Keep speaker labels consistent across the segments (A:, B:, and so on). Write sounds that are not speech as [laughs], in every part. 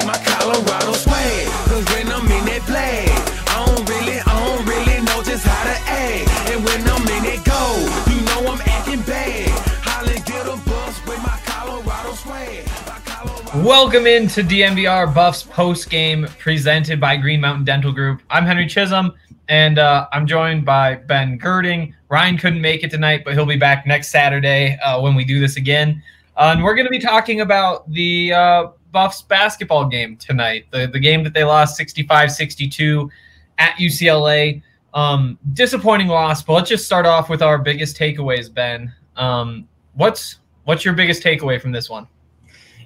A: Like my Colorado swag. Cause when I'm in that play, I don't really, I don't really know just how to act. And when I'm in it go, you know I'm acting bad. A bus with my Colorado swag.
B: Welcome into DNVR Buffs post game presented by Green Mountain Dental Group. I'm Henry Chisholm, and uh, I'm joined by Ben Girding. Ryan couldn't make it tonight, but he'll be back next Saturday uh, when we do this again. Uh, and we're going to be talking about the uh, Buffs basketball game tonight, the, the game that they lost 65 62 at UCLA. Um, disappointing loss, but let's just start off with our biggest takeaways, Ben. Um, what's what's your biggest takeaway from this one?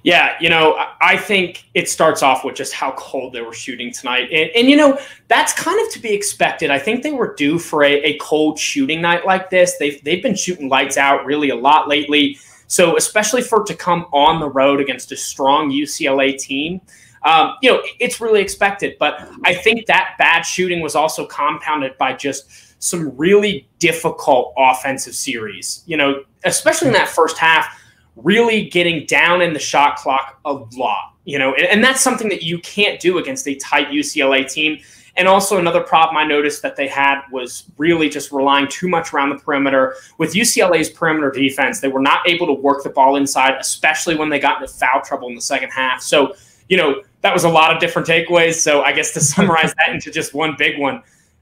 C: Yeah, you know, I- think it starts off with just how cold they were shooting tonight. And, and you know, that's kind of to be expected. I think they were due for a, a cold shooting night like this. They've, they've been shooting lights out really a lot lately. So, especially for it to come on the road against a strong UCLA team, um, you know, it's really expected. But I think that bad shooting was also compounded by just some really difficult offensive series. You know, especially in that first half, really getting down in the shot clock a lot. You know, and, and that's something that you can't do against a tight UCLA team. And also another problem I noticed that they had was really just relying too much around the perimeter. With UCLA's perimeter defense, they were not able to work the ball inside, especially when they got into foul trouble in the second half. So, you know, that was a lot of different takeaways. So I guess to [laughs] summarize that into just one big one,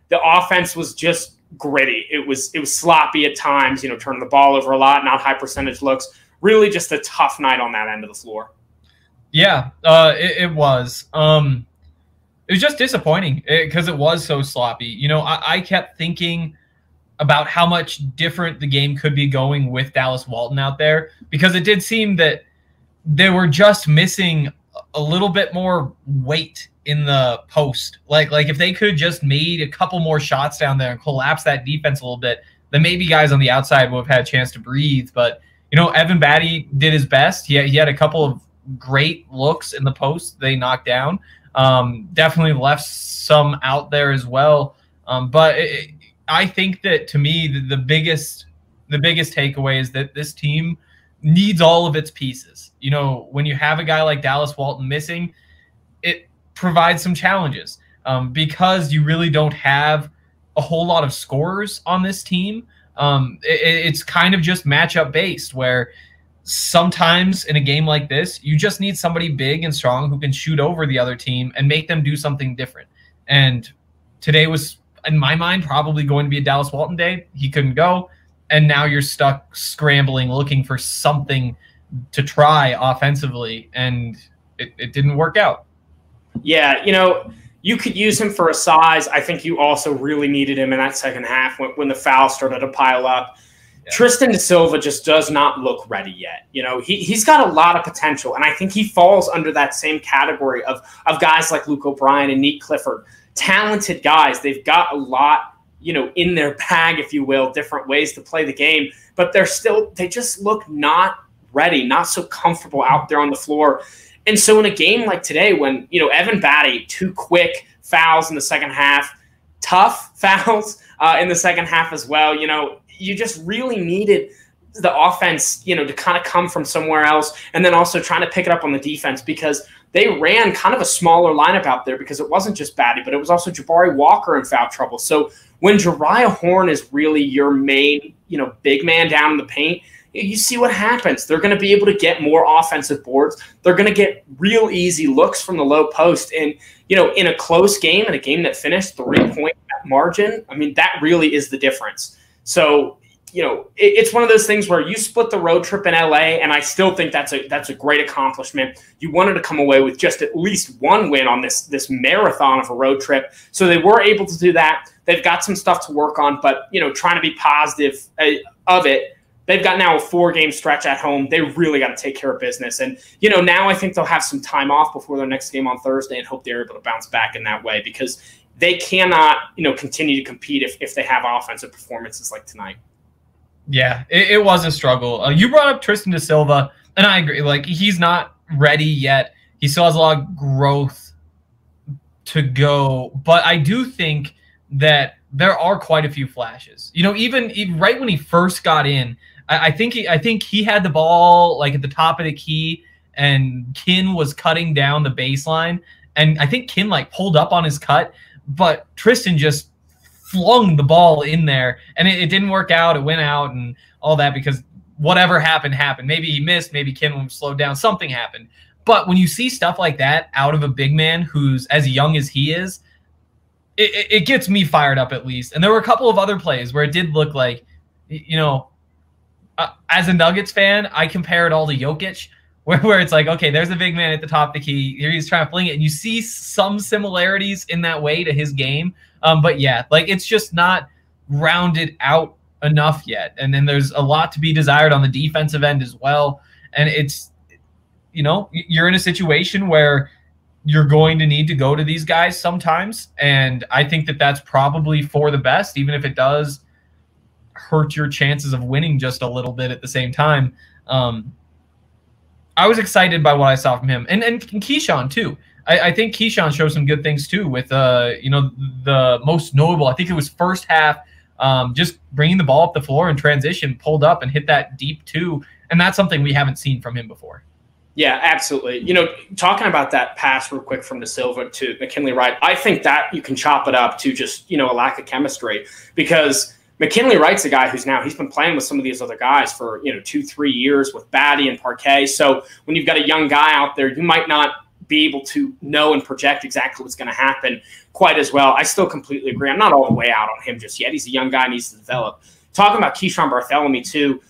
C: the offense was just gritty. It was it was sloppy at times, you know, turning the ball over a lot, not high percentage looks. Really just a tough night on that end of the floor.
B: Yeah, uh, it, it was. Um, it was just disappointing eh, because it, was so sloppy. You know, I, I kept thinking about how much different the game could be going with Dallas Walton out there because it did seem that they were just missing a little bit more weight in the post. Like, like if they could just made a couple more shots down there and collapse that defense a little bit, then maybe guys on the outside would have had a chance to breathe. But you know, Evan Battey did his best. He he had a couple of great looks in the post they knocked down. Um, definitely left some out there as well. Um, but it, I think that to me the, the biggest the biggest takeaway is that this team needs all of its pieces. You know, when you have a guy like Dallas Walton missing, it provides some challenges um, because you really don't have a whole lot of scorers on this team. Um, it, it's kind of just matchup based where sometimes in a game like this, you just need somebody big and strong who can shoot over the other team and make them do something different. And today was, in my mind, probably going to be a Dallas Walton day. He couldn't go. And now you're stuck scrambling, looking for something to try offensively. And it, it didn't work out.
C: Yeah, you know, you could use him for a size. I think you also really needed him in that second half when, when the fouls started to pile up. Yeah. Tristan da Silva just does not look ready yet. You know, he, he's got a lot of potential, and I think he falls under that same category of, of guys like Luke O'Brien and Nate Clifford. Talented guys. They've got a lot, you know, in their bag, if you will, different ways to play the game, but they're still, they just look not ready, not so comfortable out there on the floor. And so in a game like today, when, you know, Evan Battey, two quick fouls in the second half, tough [laughs] fouls uh, in the second half as well, you know, you just really needed the offense, you know, to kind of come from somewhere else, and then also trying to pick it up on the defense because they ran kind of a smaller lineup out there because it wasn't just Battey, but it was also Jabari Walker in foul trouble. So when Jeriah Horne is really your main, you know, big man down in the paint, you see what happens. They're going to be able to get more offensive boards. They're going to get real easy looks from the low post. And, you know, in a close game, in a game that finished three point margin, I mean, that really is the difference. So you know, it, it's one of those things where you split the road trip in LA, and I still think that's a that's a great accomplishment. You wanted to come away with just at least one win on this this marathon of a road trip, so they were able to do that. They've got some stuff to work on, but you know, trying to be positive uh, of it. They've got now a four game stretch at home. They really got to take care of business. And, you know, now I think they'll have some time off before their next game on Thursday and hope they're able to bounce back in that way because they cannot, you know, continue to compete if, if they have offensive performances like tonight.
B: Yeah, it, it was a struggle. Uh, you brought up Tristan da Silva, and I agree. Like, he's not ready yet. He still has a lot of growth to go. But I do think that there are quite a few flashes. You know, even, even right when he first got in, I, I think he, I think he had the ball like at the top of the key, and Kin was cutting down the baseline, and I think Kin like pulled up on his cut, but Tristan just flung the ball in there, and it, it didn't work out. It went out and all that because whatever happened happened. Maybe he missed. Maybe Kinn slowed down. Something happened. But when you see stuff like that out of a big man who's as young as he is, it, it, gets me fired up at least. And there were a couple of other plays where it did look like, you know, uh, as a Nuggets fan, I compare it all to Jokic, [laughs] where, where it's like, okay, there's a big man at the top of the key. Here he's trying to fling it. And you see some similarities in that way to his game. Um, but yeah, like it's just not rounded out enough yet. And then there's a lot to be desired on the defensive end as well. And it's, you know, you're in a situation where you're going to need to go to these guys sometimes. And I think that that's probably for the best, even if it does hurt your chances of winning just a little bit at the same time. Um, I was excited by what I saw from him, and and Keeshawn too. I, I think Keeshawn showed some good things too. With uh, you know, the most notable, I think it was first half, um, just bringing the ball up the floor in transition, pulled up and hit that deep two, and that's something we haven't seen from him before.
C: Yeah, absolutely. You know, talking about that pass real quick from the Silva to McKinley Wright, I think that you can chop it up to just you know a lack of chemistry because McKinley Wright's a guy who's now he's been playing with some of these other guys for you know two three years with Battey and Parquet. So when you've got a young guy out there, you might not be able to know and project exactly what's going to happen quite as well. I still completely agree. I'm not all the way out on him just yet. He's a young guy, needs to develop. Talking about Keeshawn Barthelemy too,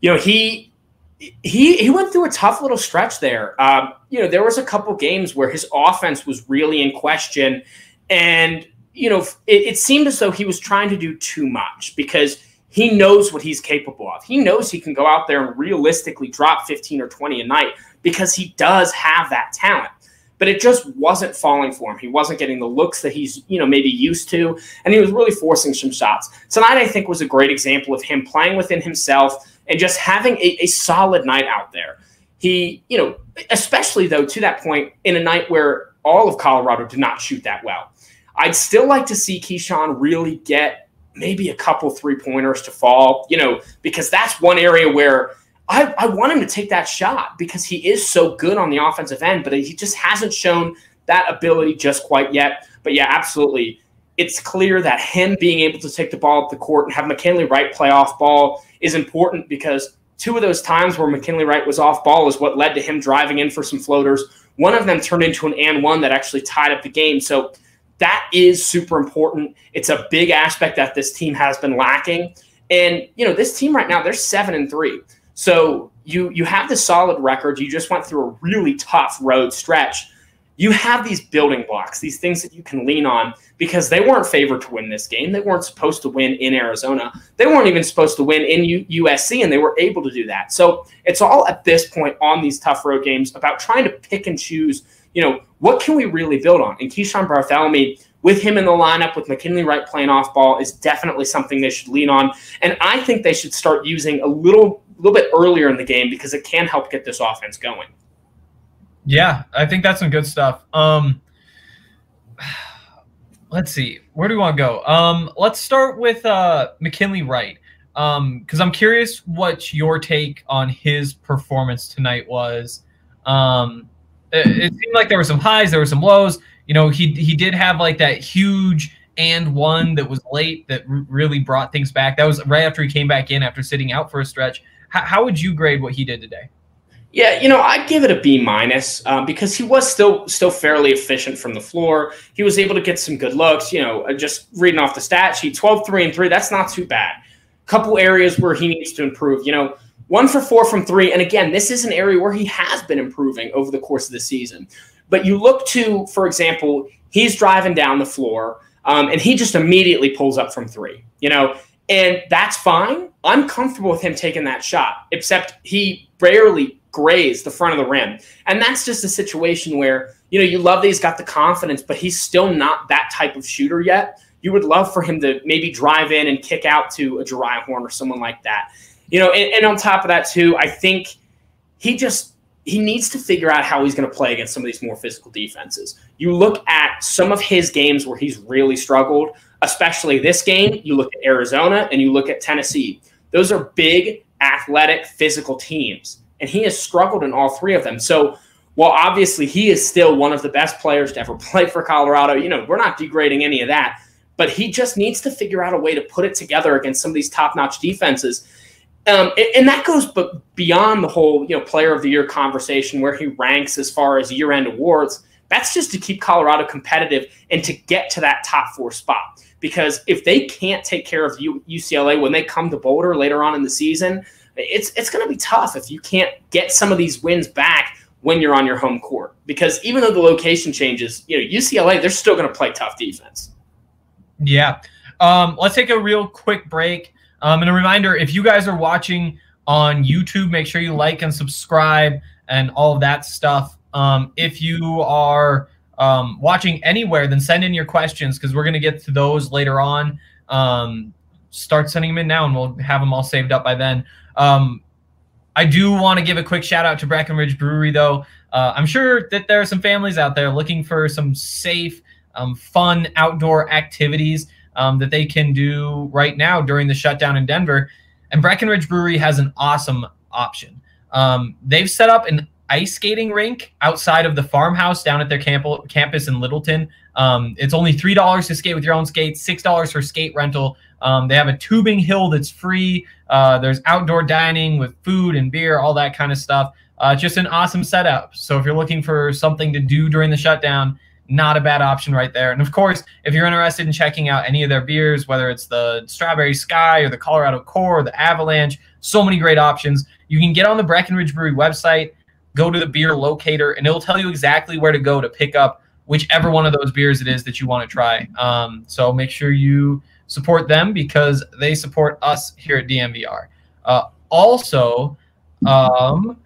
C: you know he he he went through a tough little stretch there. Um, you know there was a couple games where his offense was really in question, and you know, it, it seemed as though he was trying to do too much because he knows what he's capable of. He knows he can go out there and realistically drop 15 or 20 a night because he does have that talent. But it just wasn't falling for him. He wasn't getting the looks that he's, you know, maybe used to, and he was really forcing some shots. Tonight, I think, was a great example of him playing within himself and just having a, a solid night out there. He, you know, especially though to that point in a night where all of Colorado did not shoot that well. I'd still like to see Keeshawn really get maybe a couple three pointers to fall, you know, because that's one area where I, I want him to take that shot because he is so good on the offensive end, but he just hasn't shown that ability just quite yet. But yeah, absolutely. It's clear that him being able to take the ball up the court and have McKinley Wright play off ball is important because two of those times where McKinley Wright was off ball is what led to him driving in for some floaters. One of them turned into an and one that actually tied up the game. So that is super important. It's a big aspect that this team has been lacking. And you know, this team right now, they're seven and three. So you you have the solid record. You just went through a really tough road stretch. You have these building blocks, these things that you can lean on because they weren't favored to win this game. They weren't supposed to win in Arizona. They weren't even supposed to win in U- USC, and they were able to do that. So it's all at this point on these tough road games about trying to pick and choose you know, what can we really build on? And Keeshawn Barthelemy, with him in the lineup, with McKinley Wright playing off ball, is definitely something they should lean on. And I think they should start using a little, little bit earlier in the game because it can help get this offense going.
B: Yeah, I think that's some good stuff. Um, let's see, where do we want to go? Um, let's start with uh, McKinley Wright because um, I'm curious what your take on his performance tonight was. Um, it seemed like there were some highs, there were some lows. You know, he he did have like that huge and one that was late that really brought things back. That was right after he came back in after sitting out for a stretch. H- how would you grade what he did today?
C: Yeah, you know, I'd give it a B minus um, because he was still still fairly efficient from the floor. He was able to get some good looks. You know, uh, just reading off the stat sheet, 12, 3, and 3, that's not too bad. A couple areas where he needs to improve. You know, one for four from three. And again, this is an area where he has been improving over the course of the season. But you look to, for example, he's driving down the floor um, and he just immediately pulls up from three, you know, and that's fine. I'm comfortable with him taking that shot, except he rarely grazed the front of the rim. And that's just a situation where, you know, you love that he's got the confidence, but he's still not that type of shooter yet. You would love for him to maybe drive in and kick out to a Jeriah Horne or someone like that. You know, and, and on top of that, too, I think he just he needs to figure out how he's going to play against some of these more physical defenses. You look at some of his games where he's really struggled, especially this game. You look at Arizona and you look at Tennessee. Those are big, athletic, physical teams, and he has struggled in all three of them. So, while obviously he is still one of the best players to ever [laughs] play for Colorado, you know, we're not degrading any of that, but he just needs to figure out a way to put it together against some of these top-notch defenses um, and, that goes but beyond the whole you know player of the year conversation where he ranks as far as year end awards. That's just to keep Colorado competitive and to get to that top four spot. Because if they can't take care of UCLA when they come to Boulder later on in the season, it's it's going to be tough if you can't get some of these wins back when you're on your home court. Because even though the location changes, you know UCLA they're still going to play tough defense.
B: Yeah. Um, let's take a real quick break. Um, and a reminder if you guys are watching on YouTube, make sure you like and subscribe and all of that stuff. Um, if you are um, watching anywhere, then send in your questions because we're going to get to those later on. Um, start sending them in now and we'll have them all saved up by then. Um, I do want to give a quick shout out to Breckenridge Brewery, though. Uh, I'm sure that there are some families out there looking for some safe, um, fun outdoor activities um, that they can do right now during the shutdown in Denver. And Breckenridge Brewery has an awesome option. Um, they've set up an ice skating rink outside of the farmhouse down at their camp- campus in Littleton. Um, it's only three dollars to skate with your own skates, six dollars for skate rental. Um, they have a tubing hill that's free. Uh, there's outdoor dining with food and beer, all that kind of stuff. Uh, just an awesome setup. So if you're looking for something to do during the shutdown, not a bad option right there. And of course, if you're interested in checking out any of their beers, whether it's the Strawberry Sky or the Colorado Core or the Avalanche, so many great options. You can get on the Breckenridge Brewery website, go to the beer locator, and it'll tell you exactly where to go to pick up whichever one of those beers it is that you want to try. Um, so make sure you support them because they support us here at DNVR. Uh, also, um,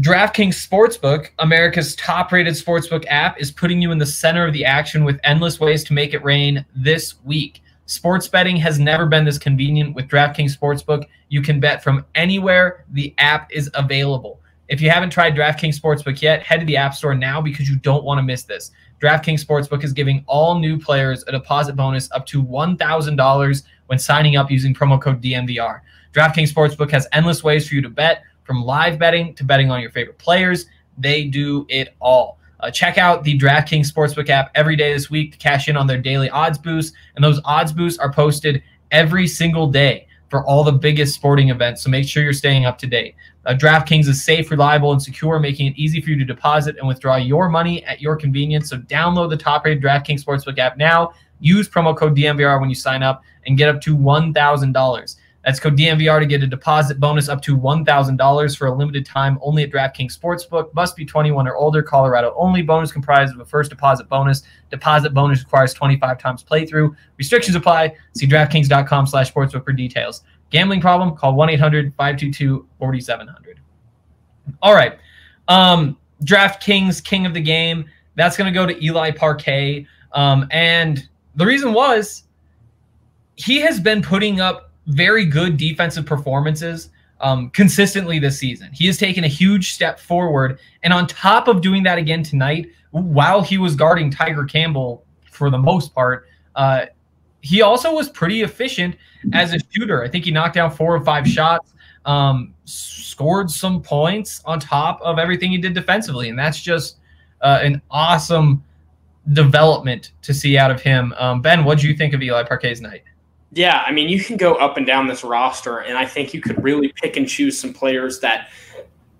B: DraftKings Sportsbook, America's top rated sportsbook app, is putting you in the center of the action with endless ways to make it rain this week. Sports betting has never been this convenient with DraftKings Sportsbook. You can bet from anywhere the app is available. If you haven't tried DraftKings Sportsbook yet, head to the App Store now because you don't want to miss this. DraftKings Sportsbook is giving all new players a deposit bonus up to $1,000 when signing up using promo code DNVR. DraftKings Sportsbook has endless ways for you to bet from live betting to betting on your favorite players, they do it all. Uh, check out the DraftKings Sportsbook app every day this week to cash in on their daily odds boosts. And those odds boosts are posted every single day for all the biggest sporting events. So make sure you're staying up to date. Uh, DraftKings is safe, reliable, and secure, making it easy for you to deposit and withdraw your money at your convenience. So download the top rated DraftKings Sportsbook app now. Use promo code DNVR when you sign up and get up to $1,000. That's code DNVR to get a deposit bonus up to $1,000 for a limited time only at DraftKings Sportsbook. Must be 21 or older. Colorado only. Bonus comprised of a first deposit bonus. Deposit bonus requires 25 times playthrough. Restrictions apply. See DraftKings.com slash sportsbook for details. Gambling problem? Call 1-800-522-4700. All right. Um, DraftKings King of the Game. That's going to go to Eli Parquet. Um, and the reason was he has been putting up very good defensive performances um, consistently this season. He has taken a huge step forward. And on top of doing that again tonight, while he was guarding Tiger Campbell for the most part, uh, he also was pretty efficient as a shooter. I think he knocked down four or five shots, um, scored some points on top of everything he did defensively. And that's just uh, an awesome development to see out of him. Um, ben, what do you think of Eli Parquet's night?
C: Yeah, I mean, you can go up and down this roster, and I think you could really pick and choose some players that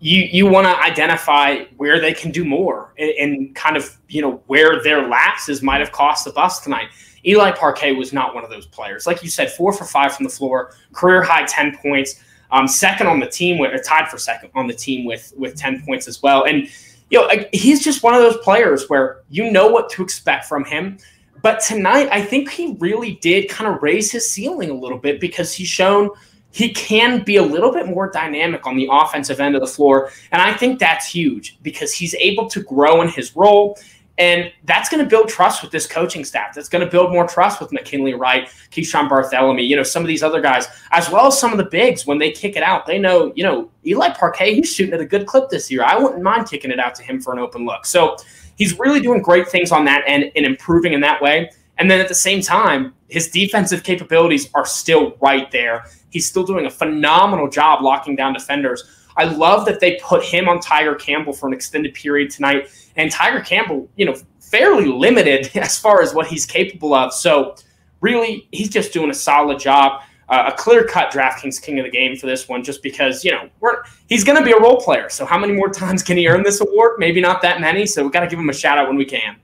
C: you you want to identify where they can do more and, and, kind of you know where their lapses might have cost the bus tonight. Eli Parquet was not one of those players. Like you said, four for five from the floor, career high 10 points, um, second on the team, with, or tied for second on the team with, with 10 points as well. And, you know, he's just one of those players where you know what to expect from him. But tonight, I think he really did kind of raise his ceiling a little bit because he's shown he can be a little bit more dynamic on the offensive end of the floor. And I think that's huge because he's able to grow in his role. And that's going to build trust with this coaching staff. That's going to build more trust with McKinley Wright, Keeshawn Barthelemy, you know, some of these other guys, as well as some of the bigs. When they kick it out, they know, you know, Eli Parquet, he's shooting at a good clip this year. I wouldn't mind kicking it out to him for an open look. So he's really doing great things on that end and improving in that way. And then at the same time, his defensive capabilities are still right there. He's still doing a phenomenal job locking down defenders. I love that they put him on Tiger Campbell for an extended period tonight. And Tiger Campbell, you know, fairly limited [laughs] as far as what he's capable of. So, really, he's just doing a solid job. Uh, a clear cut DraftKings king of the game for this one, just because, you know, we're, he's going to be a role player. So, how many more times can he earn this award? Maybe not that many. So, we got to give him a shout out when we can.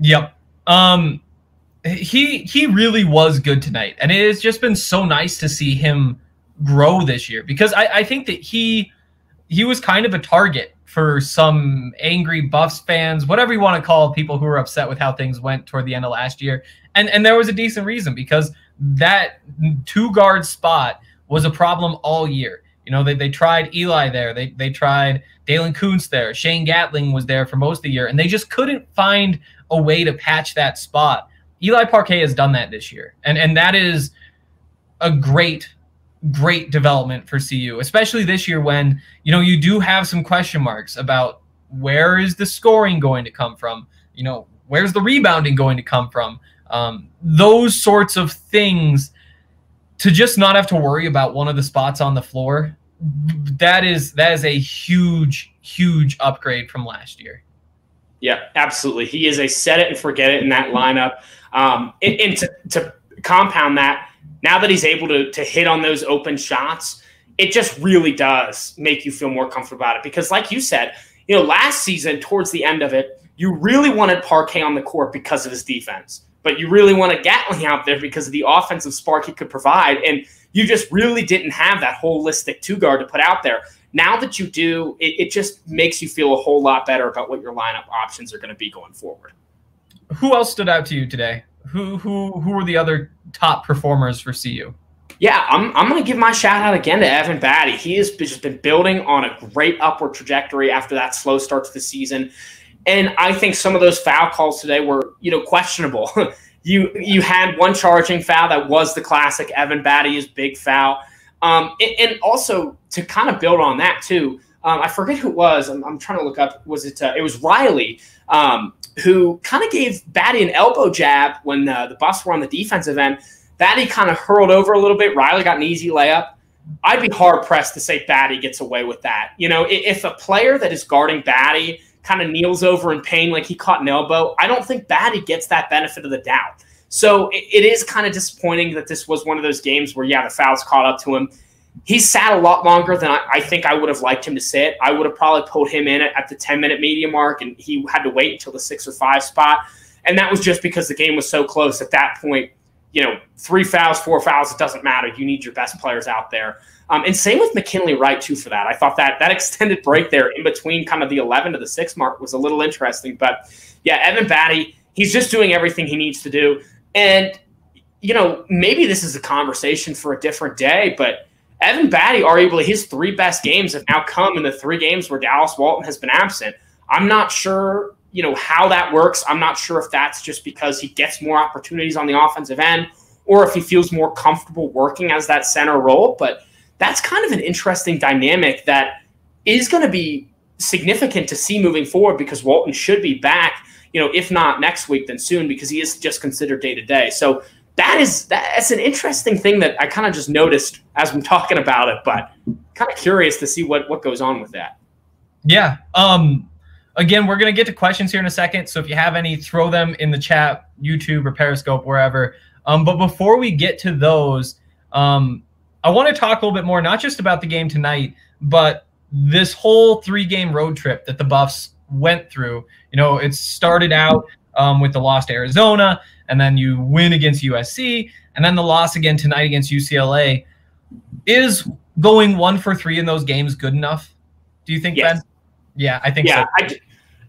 B: Yep. Um, he he really was good tonight, and it has just been so nice to see him grow this year because I, I think that he he was kind of a target for some angry Buffs fans, whatever you want to call people who were upset with how things went toward the end of last year. And and there was a decent reason because that two guard spot was a problem all year. You know, they, they tried Eli there, they they tried Daylen Kountz there, Shane Gatling was there for most of the year, and they just couldn't find a way to patch that spot. Eli Parquet has done that this year. And and that is a great great development for CU, especially this year when you know you do have some question marks about where is the scoring going to come from. You know, where's the rebounding going to come from? Um, those sorts of things to just not have to worry about one of the spots on the floor. That is that is a huge huge upgrade from last year.
C: Yeah, absolutely. He is a set it and forget it in that lineup. Um, and, and to, to compound that, now that he's able to, to hit on those open shots, it just really does make you feel more comfortable about it. Because, like you said, you know, last season, towards the end of it, you really wanted Parquet on the court because of his defense, but you really wanted Gatling out there because of the offensive spark he could provide. And you just really didn't have that holistic two guard to put out there. Now that you do, it, it just makes you feel a whole lot better about what your lineup options are going to be going forward.
B: Who else stood out to you today? Who who who were the other top performers for CU?
C: Yeah, I'm, I'm going to give my shout out again to Evan Battey. He has just been building on a great upward trajectory after that slow start to the season. And I think some of those foul calls today were, you know, questionable. [laughs] you you had one charging foul that was the classic Evan Battey's big foul. Um, and, and, also to kind of build on that too, um, I forget who it was. I'm, I'm, trying to look up. Was it? Uh, it was Riley um, who kind of gave Battey an elbow jab when uh, the Buffs were on the defensive end. Battey kind of hurled over a little bit. Riley got an easy layup. I'd be hard pressed to say Battey gets away with that. You know, if a player that is guarding Battey kind of kneels over in pain like he caught an elbow, I don't think Battey gets that benefit of the doubt. So it, it is kind of disappointing that this was one of those games where, yeah, the fouls caught up to him. He sat a lot longer than I, I think I would have liked him to sit. I would have probably pulled him in at, at the 10 minute media mark, and he had to wait until the six or five spot. And that was just because the game was so close at that point. You know, three fouls, four fouls, it doesn't matter. You need your best players out there. Um, and same with McKinley Wright too for that. I thought that that [laughs] extended break there in between kind of the 11 to the 6 mark was a little interesting. But yeah, Evan Battey, he's just doing everything he needs to do. And you know, maybe this is a conversation for a different day, but Evan Battey, arguably his three best games have now come in the three games where Dallas Walton has been absent. I'm not sure, you know, how that works. I'm not sure if that's just because he gets more opportunities on the offensive end or if he feels more comfortable working as that center role. But that's kind of an interesting dynamic that is going to be significant to see moving forward because Walton should be back, you know, if not next week, then soon because he is just considered day to day. So that is that's an interesting thing that I kind of just noticed as I'm [laughs] talking about it, but kind of curious to see what what goes on with that.
B: Yeah. Um again, we're gonna get to questions here in a second. So if you have any, throw them in the chat, YouTube or Periscope, wherever. Um, but before we get to those, um, I want to talk a little bit more, not just about the game tonight, but this whole three game road trip that the Buffs went through. You know, it started out um, with the loss to Arizona, and then you win against USC, and then the loss again tonight against UCLA. Is going one for three in those games good enough? Do you think,
C: Yes.
B: Ben? Yeah, I think
C: yeah,
B: so.
C: I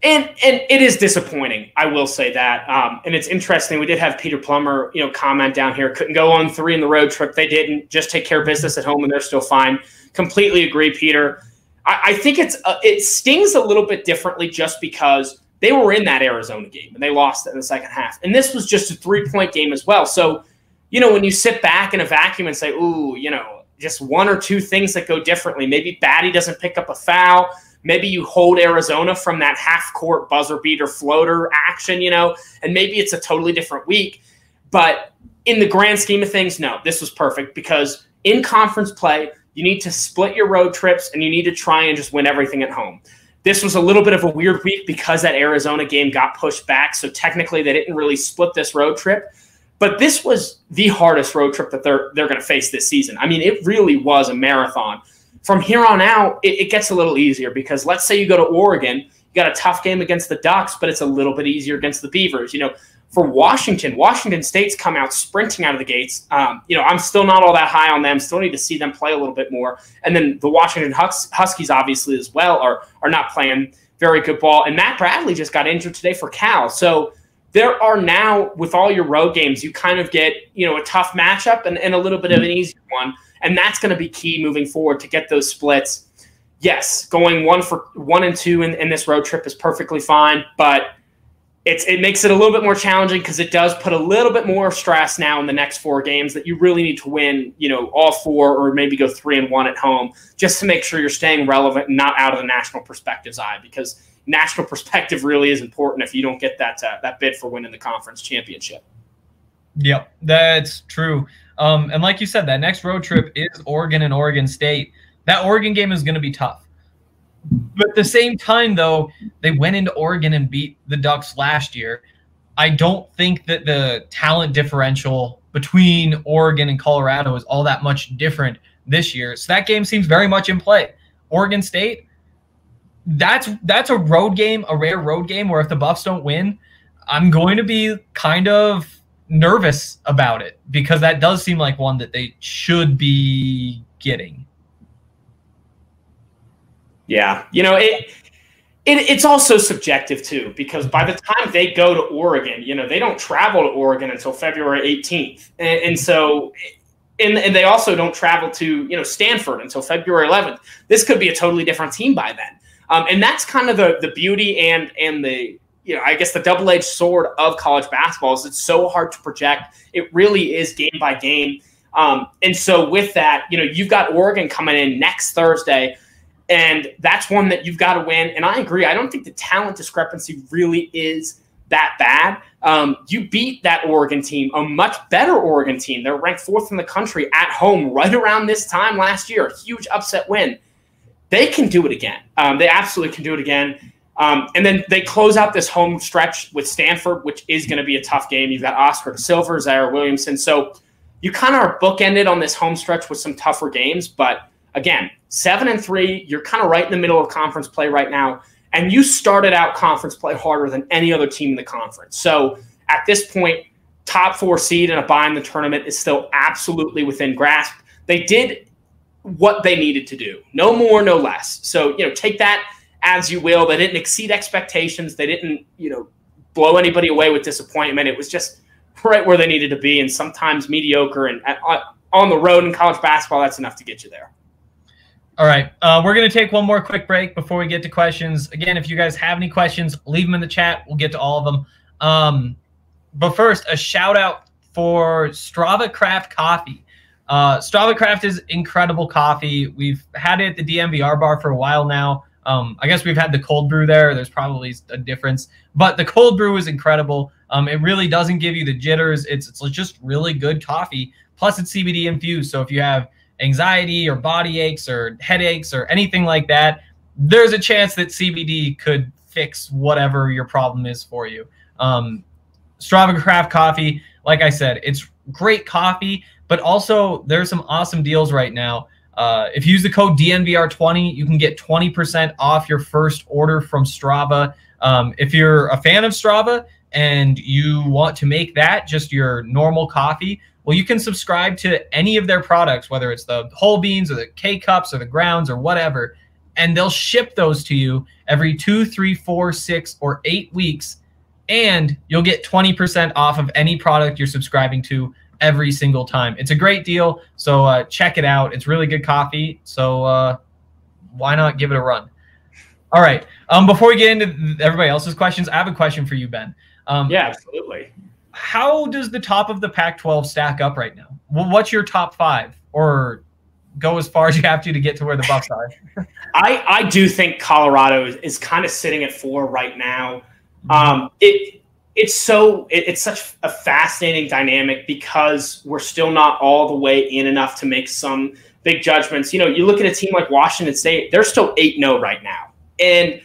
C: and and it is disappointing. I will say that. Um, and it's interesting. We did have Peter Plummer, you know, comment down here. Couldn't go on three in the road trip. They didn't. Just take care of business at home, and they're still fine. Completely agree, Peter. I, I think it's uh, it stings a little bit differently just because they were in that Arizona game and they lost it in the second half, and this was just a three point game as well. So, you know, when you sit back in a vacuum and say, "Ooh, you know, just one or two things that go differently," maybe Battey doesn't pick up a foul. Maybe you hold Arizona from that half court buzzer beater floater action, you know, and maybe it's a totally different week. But in the grand scheme of things, no, this was perfect because in conference play, you need to split your road trips and you need to try and just win everything at home. This was a little bit of a weird week because that Arizona game got pushed back. So technically, they didn't really split this road trip. But this was the hardest road trip that they're they're going to face this season. I mean, it really was a marathon from here on out, it, it, gets a little easier because let's say you go to Oregon, you got a tough game against the Ducks, but it's a little bit easier against the Beavers. You know, for Washington, Washington State's come out sprinting out of the gates. Um, you know, I'm still not all that high on them. Still need to see them play a little bit more. And then the Washington Hus- Huskies, obviously, as well, are are not playing very good ball. And Matt Bradley just got injured today for Cal, so there are now with all your road games, you kind of get you know a tough matchup and, and a little bit of an easy one. And that's going to be key moving forward to get those splits. Yes, going one for one and two in, in this road trip is perfectly fine, but it's it makes it a little bit more challenging because it does put a little bit more stress now in the next four games that you really need to win, you know, all four or maybe go three and one at home just to make sure you're staying relevant and not out of the national perspective's eye because national [laughs] perspective really is important if you don't get that uh, that bid for winning the conference championship.
B: Yep, that's true. Um, and like you said, that next road trip is Oregon and Oregon State. That Oregon game is going to be tough. But at the same time, though, they went into Oregon and beat the Ducks last year. I don't think that the talent differential between Oregon and Colorado is all that much different this year. So that game seems very much in play. Oregon State, that's that's a road game, a rare road game where if the Buffs don't win, I'm going to be kind of nervous about it because that does seem like one that they should be getting.
C: Yeah, you know it, it. It's also subjective too because by the time they go to Oregon, you know they don't travel to Oregon until February 18th, and, and so. And, and they also don't travel to you know Stanford until February 11th. This could be a totally different team by then, um, and that's kind of the the beauty and and the you know, I guess the double edged sword of college basketball is it's so hard to project. It really is game by game. Um, and so with that, you know, you've got Oregon coming in next Thursday, and that's one that you've got to win. And I agree. I don't think the talent discrepancy really is that bad. Um, you beat that Oregon team, a much better Oregon team. They're ranked fourth in the country at home right around this time last year. Huge upset win. They can do it again. Um, they absolutely can do it again. Um, and then they close out this home stretch with Stanford, which is going to be a tough game. You've got Oscar Silver, Zaire Williamson. So you kind of are bookended on this home stretch with some tougher games. But again, seven and three, you're kind of right in the middle of conference play right now. And you started out conference play harder than any other team in the conference. So at this point, top four seed and a bye in the tournament is still absolutely within grasp. They did what they needed to do, no more, no less. So, you know, take that as you will. They didn't exceed expectations. They didn't, you know, blow anybody away with disappointment. It was just right where they needed to be. And sometimes mediocre and uh, on the road in college basketball, that's enough to get you there.
B: All right. Uh, we're going to take one more quick break before we get to questions. Again, if you guys have any questions, leave them in the chat. We'll get to all of them. Um, but first, a shout out for Strava Craft Coffee. Uh, Strava Craft is incredible coffee. We've had it at the DNVR bar for a while now. Um, I guess we've had the cold brew there. There's probably a difference, but the cold brew is incredible. Um, it really doesn't give you the jitters. It's it's just really good coffee. Plus, it's CBD infused. So if you have anxiety or body aches or headaches or anything like that, there's a chance that CBD could fix whatever your problem is for you. Um, Strava Craft Coffee, like I said, it's great coffee, but also there's some awesome deals right now. Uh, if you use the code DNVR20, you can get 20% off your first order from Strava. Um, if you're a fan of Strava, and you want to make that just your normal coffee, well, you can subscribe to any of their products, whether it's the whole beans or the K cups or the grounds or whatever, and they'll ship those to you every two, three, four, six, or eight weeks. And you'll get 20% off of any product you're subscribing to every single time. It's a great deal. So uh, check it out. It's really good coffee. So uh, why not give it a run? All right. Um, before we get into everybody else's questions, I have a question for you, Ben. Um,
C: yeah, absolutely.
B: How does the top of the Pac-12 stack up right now? Well, what's your top five, or go as far as you have to to get to where the Bucks are? [laughs]
C: I I do think Colorado is, is kind of sitting at four right now. Um, it it's so it, it's such a fascinating dynamic because we're still not all the way in enough to make some big judgments. You know, you look at a team like Washington State; they're still eight 0 right now, and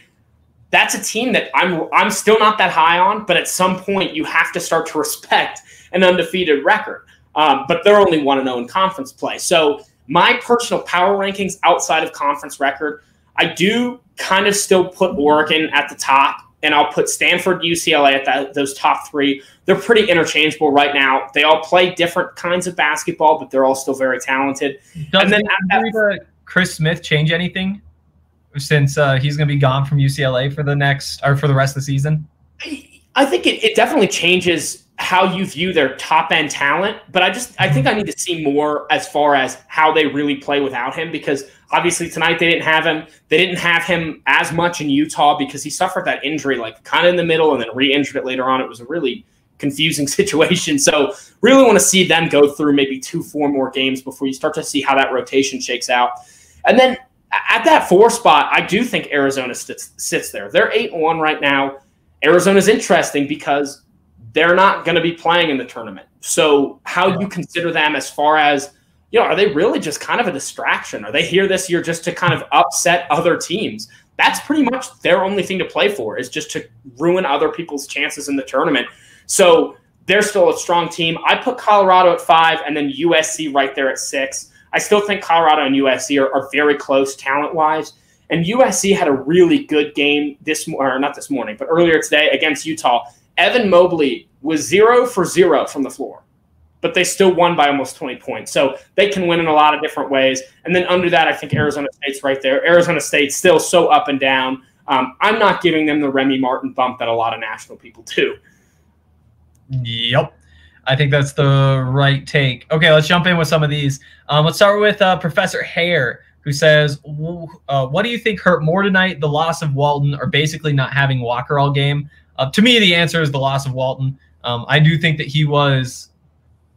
C: that's a team that I'm I'm still not that high on, but at some point you have to start to respect an undefeated record. Um, but they're only one and zero in conference play. So my personal power rankings outside of conference record, I do kind of still put Oregon at the top, and I'll put Stanford, UCLA at that, those top three. They're pretty interchangeable right now. They all play different kinds of basketball, but they're all still very talented.
B: Does
C: and then
B: the injury Chris Smith change anything? since uh, he's going to be gone from UCLA for the next or for the rest of the season?
C: I think it, it definitely changes how you view their top end talent, but I just I think I need to see more as far as how they really play without him because obviously tonight they didn't have him. They didn't have him as much in Utah because he suffered that injury like kind of in the middle and then re-injured it later on. It was a really confusing [laughs] situation. So really want to see them go through maybe two, four more games before you start to see how that rotation shakes out. And then at that four spot, I do think Arizona sits, sits there. They're eight one right now. Arizona's interesting because they're not going to be playing in the tournament. So how you consider them as far as you know, are they really just kind of a distraction? Are they here this year just to kind of upset other teams? That's pretty much their only thing to play for is just to ruin other people's chances in the tournament. So they're still a strong team. I put Colorado at five and then USC right there at six. I still think Colorado and USC are, are very close talent wise. And USC had a really good game this or not this morning, but earlier today against Utah. Evan Mobley was zero for zero from the floor, but they still won by almost 20 points. So they can win in a lot of different ways. And then under that, I think Arizona State's right there. Arizona State's still so up and down. Um, I'm not giving them the Remy Martin bump that a lot of national people do.
B: Yep. I think that's the right take. Okay, let's jump in with some of these. Um, let's start with uh, Professor Hare, who says, uh, "What do you think hurt more tonight? The loss of Walton, or basically not having Walker all game?" Uh, to me, the answer is the loss of Walton. Um, I do think that he was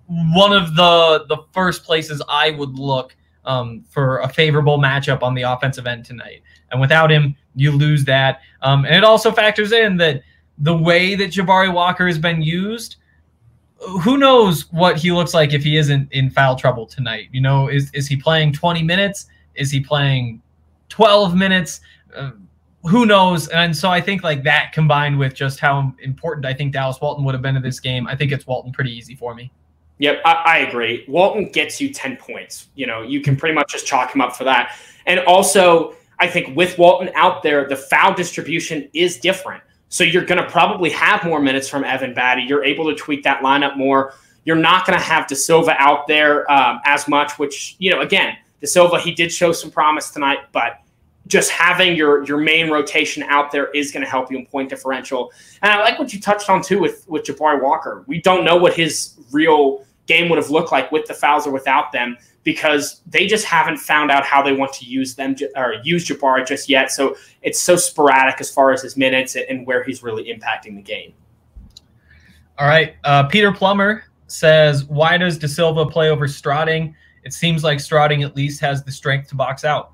B: one of the the first places I would look um, for a favorable matchup on the offensive end tonight. And without him, you lose that. Um, and it also factors in that the way that Jabari Walker has been used who knows what he looks like if he isn't in foul trouble tonight? You know, is is he playing 20 minutes? Is he playing 12 minutes? Uh, who knows? And so I think like that combined with just how important I think Dallas Walton would have been in this game, I think it's Walton pretty easy for me.
C: Yep, I, I agree. Walton gets you 10 points. You know, you can pretty much just chalk him up for that. And also, I think with Walton out there, the foul distribution is different. So you're going to probably have more minutes from Evan Battey. You're able to tweak that lineup more. You're not going to have De Silva out there um, as much, which, you know, again, De Silva, he did show some promise tonight, but just having your your main rotation out there is going to help you in point differential. And I like what you touched on too with with Jabari Walker. We don't know what his real game would have looked like with the fouls or without them because they just haven't found out how they want to use them or use Jabari just yet. So it's so sporadic as far as his minutes and where he's really impacting the game.
B: All right. Uh, Peter Plummer says, Why does De Silva play over Strating? It seems like Strating at least has the strength to box out.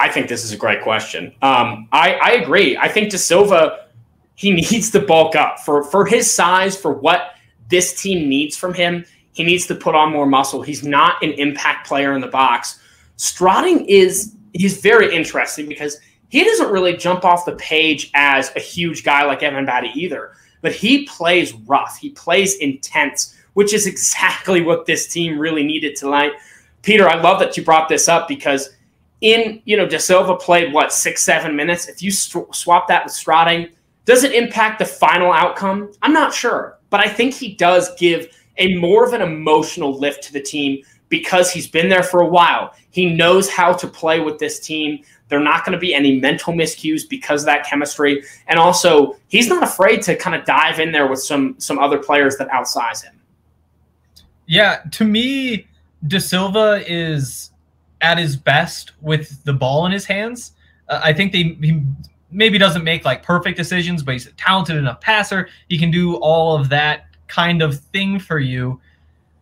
C: I think this is a great question. Um, I, I agree. I think De Silva, he needs to bulk up for, for his size, for what this team needs from him he needs to put on more muscle. He's not an impact player in the box. Strating is he's very interesting because he doesn't really jump off the page as a huge guy like Evan Battey either, but he plays rough. He plays intense, which is [laughs] exactly what this team really needed tonight. Peter, I love that you brought this up because in, you know, De Silva played what, six, seven minutes. If you sw- swap that with Strating, Does it impact the final outcome? I'm not sure, but I think he does give a more of an emotional lift to the team because he's been there for a while. He knows how to play with this team. There are not going to be any mental miscues because of that chemistry. And also, he's not afraid to kind of dive in there with some some other players that outsize him.
B: Yeah, to me, De Silva is at his best with the ball in his hands. Uh, I think they he maybe doesn't make like perfect decisions, but he's a talented enough passer. He can do all of that kind of thing for you,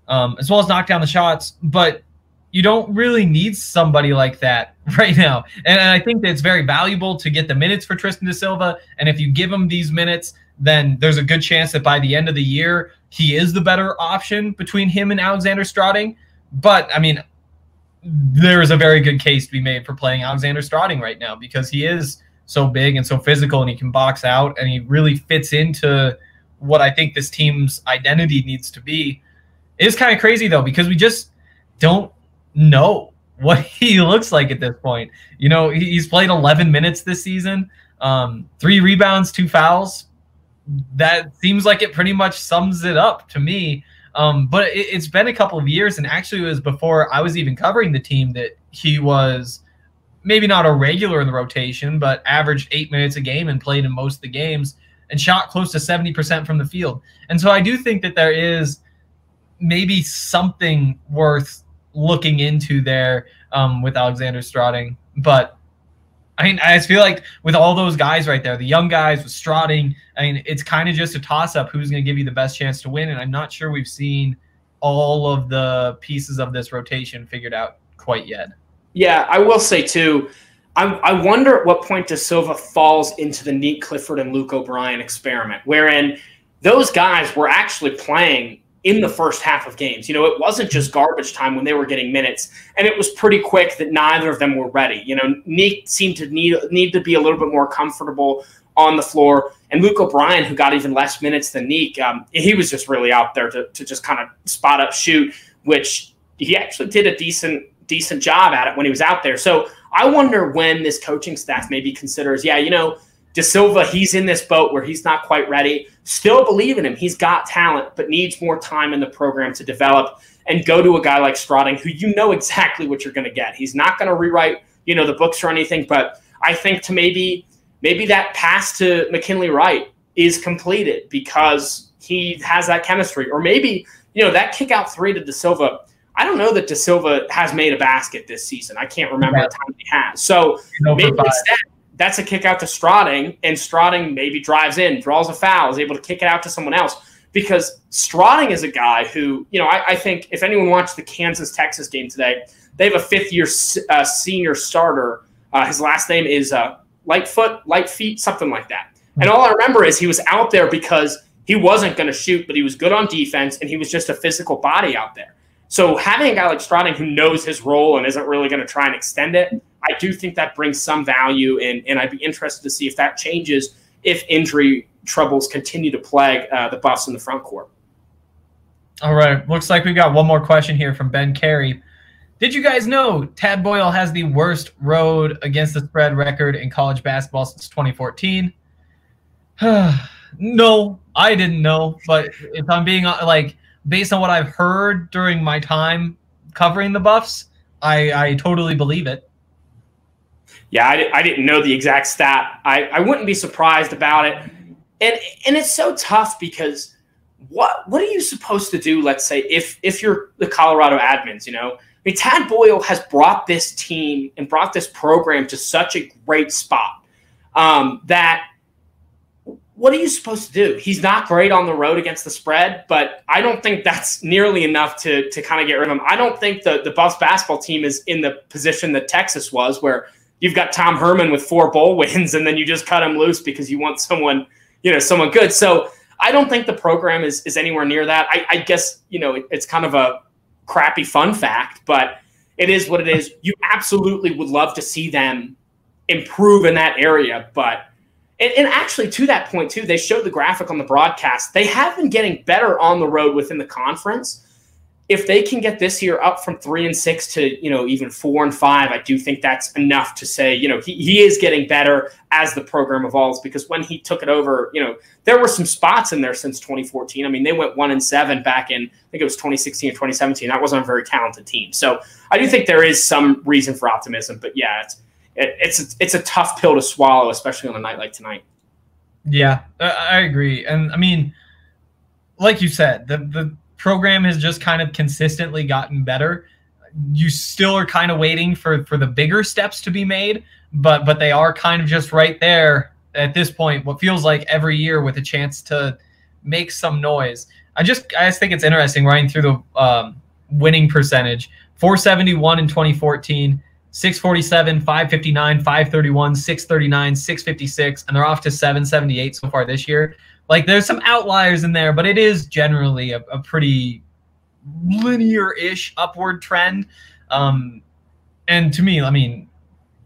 B: um, as well as knock down the shots. But you don't really need somebody like that [laughs] right now. And, I think that it's very valuable to get the minutes for Tristan da Silva. And if you give him these minutes, then there's a good chance that by the end of the year, he is the better option between him and Alexander Strating. But I mean, there is a very good case to be made for playing Alexander Strating right now because he is so big and so physical and he can box out and he really fits into what I think this team's identity needs to be. It is kind of crazy though because we just don't know [laughs] what he looks like at this point. You know, he's played 11 minutes this season, um, three rebounds, two fouls. That seems like it pretty much sums it up to me. Um, but it, has been a couple of years, and actually, it was before I was even covering the team that he was maybe not a regular in the rotation, but averaged eight minutes a game and played in most of the games and shot close to 70% from the field. And so I do think that there is maybe something worth looking into there um, with Alexander Strating. But I mean, I feel like with all those guys right there, the young guys with Strating, I mean, it's kind of just a toss up who's going to give you the best chance to win. And I'm not sure we've seen all of the pieces of this rotation figured out quite yet.
C: Yeah, I will say too. I, I wonder at what point da Silva falls into the Nique Clifford and Luke O'Brien experiment, wherein those guys were actually playing in the first half of games. You know, it wasn't just garbage time when they were getting minutes, and it was pretty quick that neither of them were ready. You know, Nique seemed to need need to be a little bit more comfortable on the floor, and Luke O'Brien, who got even less minutes than Nique, um, he was just really out there to, to just kind of spot up shoot, which he actually did a decent decent job at it when he was out there. So I wonder when this coaching staff maybe considers, yeah, you know, da Silva, he's in this boat where he's not quite ready. Still believe in him. He's got talent, but needs more time in the program to develop and go to a guy like Strating, who you know exactly what you're going to get. He's not going to rewrite, you know, the books or anything, but I think to maybe maybe that pass to McKinley Wright is completed because he has that chemistry, or maybe you know that kick out three to da Silva I don't know that da Silva has made a basket this season. I can't remember yeah. the time he has. So maybe instead, that's a kick out to Strating, and Strating maybe drives in, draws a foul, is able to kick it out to someone else. Because Strating is a guy who, you know, I, I think if anyone watched the Kansas Texas game today, they have a fifth year uh, senior starter. Uh, his last name is uh, Lightfoot, Light Feet, something like that. And all I remember is he was out there because he wasn't going to shoot, but he was good on defense and he was just a physical body out there. So having a guy like Strating who knows his role and isn't really going to try and extend it, I do think that brings some value, and and I'd be interested to see if that changes if injury troubles continue to plague uh, the Buffs in the front court.
B: All right, looks like we got one more question here from Ben Carey. Did you guys know Tad Boyle has the worst road against the spread record in college basketball since 2014? [sighs] no, I didn't know, but if I'm being uh, like based on what I've heard during my time covering the Buffs, I, I totally believe it.
C: Yeah, I, I didn't know the exact stat. I, I wouldn't be surprised about it. And and it's so tough because what what are you supposed to do? Let's say if if you're the Colorado admins, you know, I mean, Tad Boyle has brought this team and brought this program to such a great spot um, that what are you supposed to do? He's not great on the road against the spread, but I don't think that's nearly enough to to kind of get rid of him. I don't think the the Buffs basketball team is in the position that Texas was, where you've got Tom Herman with four bowl wins, and then you just cut him loose because you want someone, you know, someone good. So I don't think the program is is anywhere near that. I, I guess you know it, it's kind of a crappy fun fact, but it is what it is. You absolutely would love to see them improve in that area, but and, and, actually, to that point, too, they showed the graphic on the broadcast. They have been getting better on the road within the conference. If they can get this year up from three and six to you know even four and five, I do think that's enough to say you know he, he is getting better as the program evolves. Because when he took it over, you know there were some spots in there since 2014. I mean they went one and seven back in I think it was 2016 or 2017. That wasn't a very talented team. So I do think there is some reason for optimism. But yeah, it's it, it's it's a tough pill to swallow, especially on a night like tonight.
B: Yeah, I agree, and I mean, like you said, the the program has just kind of consistently gotten better. You still are kind of waiting for for the bigger steps to be made, but but they are kind of just right there at this point. What feels like every year with a chance to make some noise. I just I just think it's interesting running through the um, winning percentage. 471 in 2014, 647, 559, 531, 639, 656, and they're off to 778 so far this year. Like there's some outliers in there, but it is generally a, a pretty linear-ish upward trend. Um, and to me, I mean,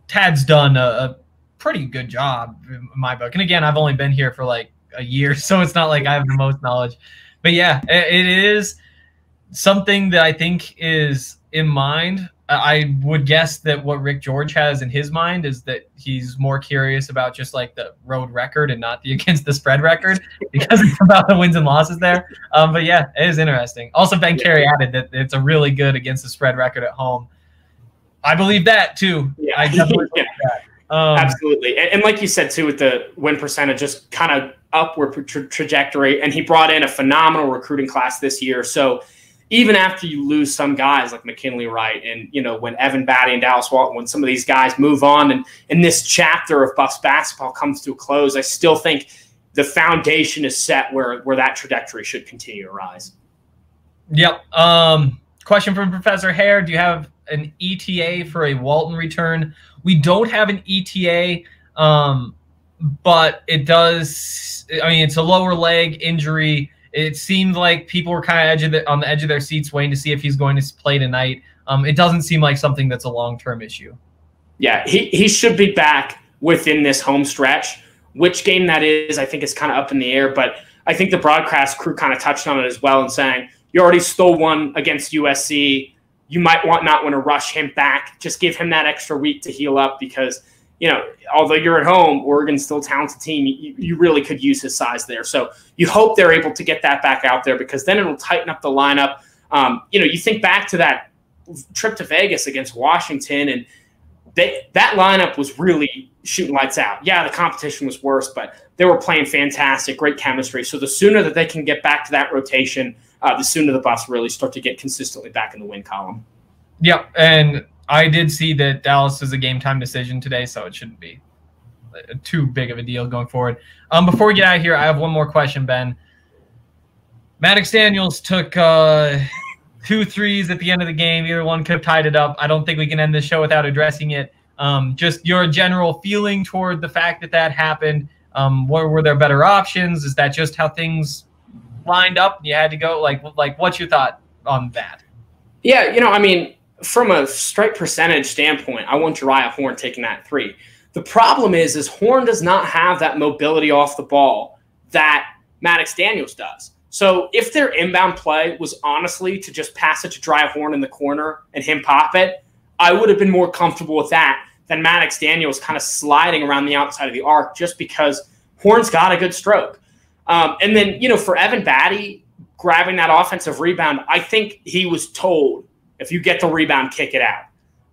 B: Tad's done a, a pretty good job in my book. And again, I've only been here for like a year, [laughs] so it's not like I have the most knowledge. But yeah, it, it is something that I think is in mind I would guess that what Rick George has in his mind is that he's more curious about just like the road record and not the [laughs] against the spread record because it's about the wins and losses there. Um, but yeah, it is interesting. Also, Ben. Carey added that it's a really good against the spread record at home. I believe that too.
C: Yeah,
B: I
C: definitely [laughs] yeah. that. Um, Absolutely, and, and, like you said too, with the win percentage just kind of upward tra- trajectory, and he brought in a phenomenal recruiting class this year. So even after you lose some guys like McKinley Wright and you know when Evan Battey and Dallas Walton, when some of these guys move on and and this chapter of Buffs basketball comes to a close, I still think the foundation is set where where that trajectory should continue to rise.
B: Yep. Um, question from Professor Hare: Do you have an ETA for a Walton return? We don't have an ETA, um, but it does. I mean, it's a lower leg injury it seemed like people were kind of on the edge of their seats waiting to see if he's going to play tonight. Um, it doesn't seem like something that's a long term issue.
C: Yeah, he, he should be back within this home stretch. Which game that is, I think, is kind of up in the air. But I think the broadcast crew kind of touched on it as well and saying, you already stole one against USC. You might want not want to rush him back. Just give him that extra week to heal up because you know, although you're at home, Oregon's still a talented team. You, you, really could use his size there. So you hope they're able to get that back out there because then it'll tighten up the lineup. Um, you know, you think back to that trip to Vegas against Washington, and they, that lineup was really shooting lights out. Yeah, the competition was worse, but they were playing fantastic, great chemistry. So the sooner that they can get back to that rotation, uh, the sooner the Buffs really start to get consistently back in the win column.
B: Yeah, and I did see that Dallas is a game time decision today, so it shouldn't be too big of a deal going forward. Um, before we get out of here, I have one more question, Ben. Maddox Daniels took uh, [laughs] two threes at the end of the game. Either one could have tied it up. I don't think we can end the show without addressing it. Um, just your general feeling toward the fact that that happened. Um, were, were there better options? Is that just how things lined up? You had to go like like what's your thought on that?
C: Yeah, you know, I mean, from a strike percentage standpoint, I want Jeriah Horne taking that three. The problem is, is Horne does not have that mobility off the ball that Maddox Daniels does. So if their inbound play was honestly to just pass it to Jeriah Horne in the corner and him pop it, I would have been more comfortable with that than Maddox Daniels kind of sliding around the outside of the arc just because Horne's got a good stroke. Um, and then, you know, for Evan Battey grabbing that offensive rebound, I think he was told if you get the rebound, kick it out.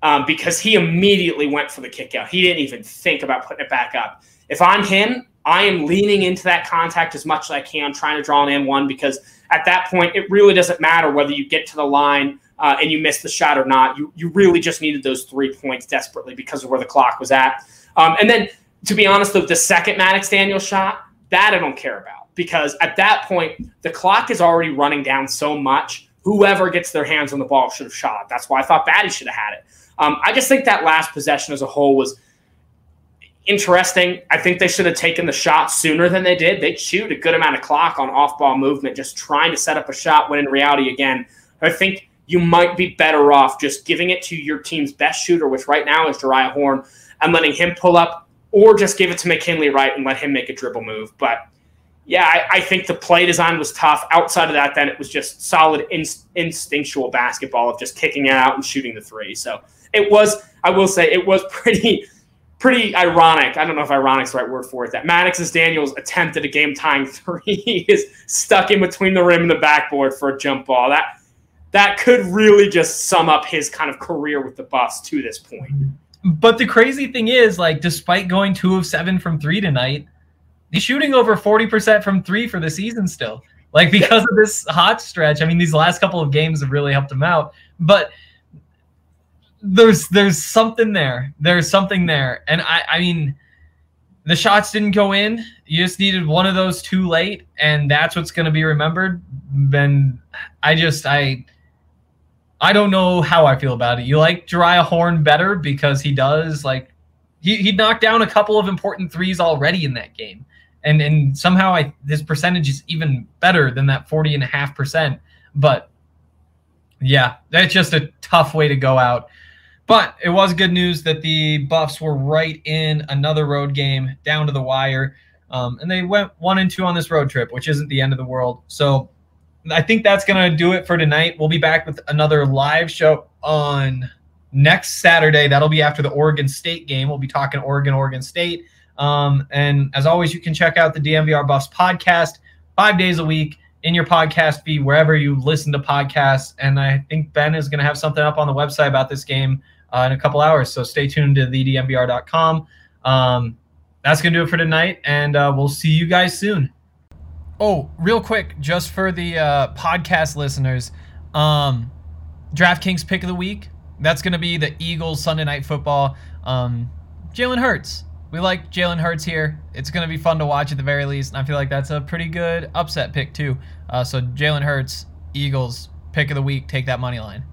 C: Um, because he immediately went for the kick out. He didn't even think about putting it back up. If I'm him, I am leaning into that contact as much as I can, trying to draw an n one because at that point, it really doesn't matter whether you get to the line uh, and you miss the shot or not. You, you really just needed those three points desperately because of where the clock was at. Um, and then, to be honest, though, the second Maddox Daniel shot, that I don't care about because at that point, the clock is already running down so much whoever gets their hands on the ball should have shot. That's why I thought Battey should have had it. Um, I just think that last possession as a whole was interesting. I think they should have taken the shot sooner than they did. They chewed a good amount of clock on off ball movement, just trying to set up a shot when in reality, again, I think you might be better off just giving it to your team's best shooter, which right now is Jeriah Horne, and letting him pull up, or just give it to McKinley Wright and let him make a dribble move. But yeah, I, I, think the play design was tough. Outside of that, then it was just solid in, instinctual basketball of just kicking it out and shooting the three. So it was, I will say, it was [laughs] pretty, pretty ironic. I don't know if ironic is the right word for it. That Maddox's Daniels attempted a game tying [laughs] three is stuck in between the rim and the backboard for a jump ball. That that could really just sum up his kind of career with the Buffs to this point.
B: But the crazy thing is, like, despite going two of seven from three tonight he's shooting over 40% from three for the season still. Like because of this hot stretch. I mean, these last couple of games have really helped him out. But there's there's something there. There's something there. And I I mean the shots didn't go in. You just needed one of those too late, and that's what's gonna be remembered. Then I just I I don't know how I feel about it. You like Jeriah Horne better because he does like he he knocked down a couple of important threes already in that game and and somehow I his percentage is even better than that 40 and a half percent. But yeah, that's just a tough way to go out. But it was good news that the Buffs were right in another road game down to the wire. Um, and they went one and two on this road trip, which isn't the end of the world. So I think that's going to do it for tonight. We'll be back with another live show on next Saturday. That'll be after the Oregon State game. We'll be talking Oregon, Oregon State. Um, and as always, you can check out the DNVR Buffs podcast five days a week in your podcast feed, wherever you listen to podcasts. And I think Ben is going to have something up on the website about this game uh, in a couple hours. So stay tuned to thednvr.com. Um, that's going to do it for tonight. And uh, we'll see you guys soon. Oh, real quick, just for the uh, podcast listeners, um, DraftKings pick of the week. That's going to be the Eagles Sunday night football. Um, Jalen Hurts we like Jalen Hurts here. It's going to be fun to watch at the very least. And I feel like that's a pretty good upset pick, too. Uh, so Jalen Hurts, Eagles, pick of the week. Take that money line.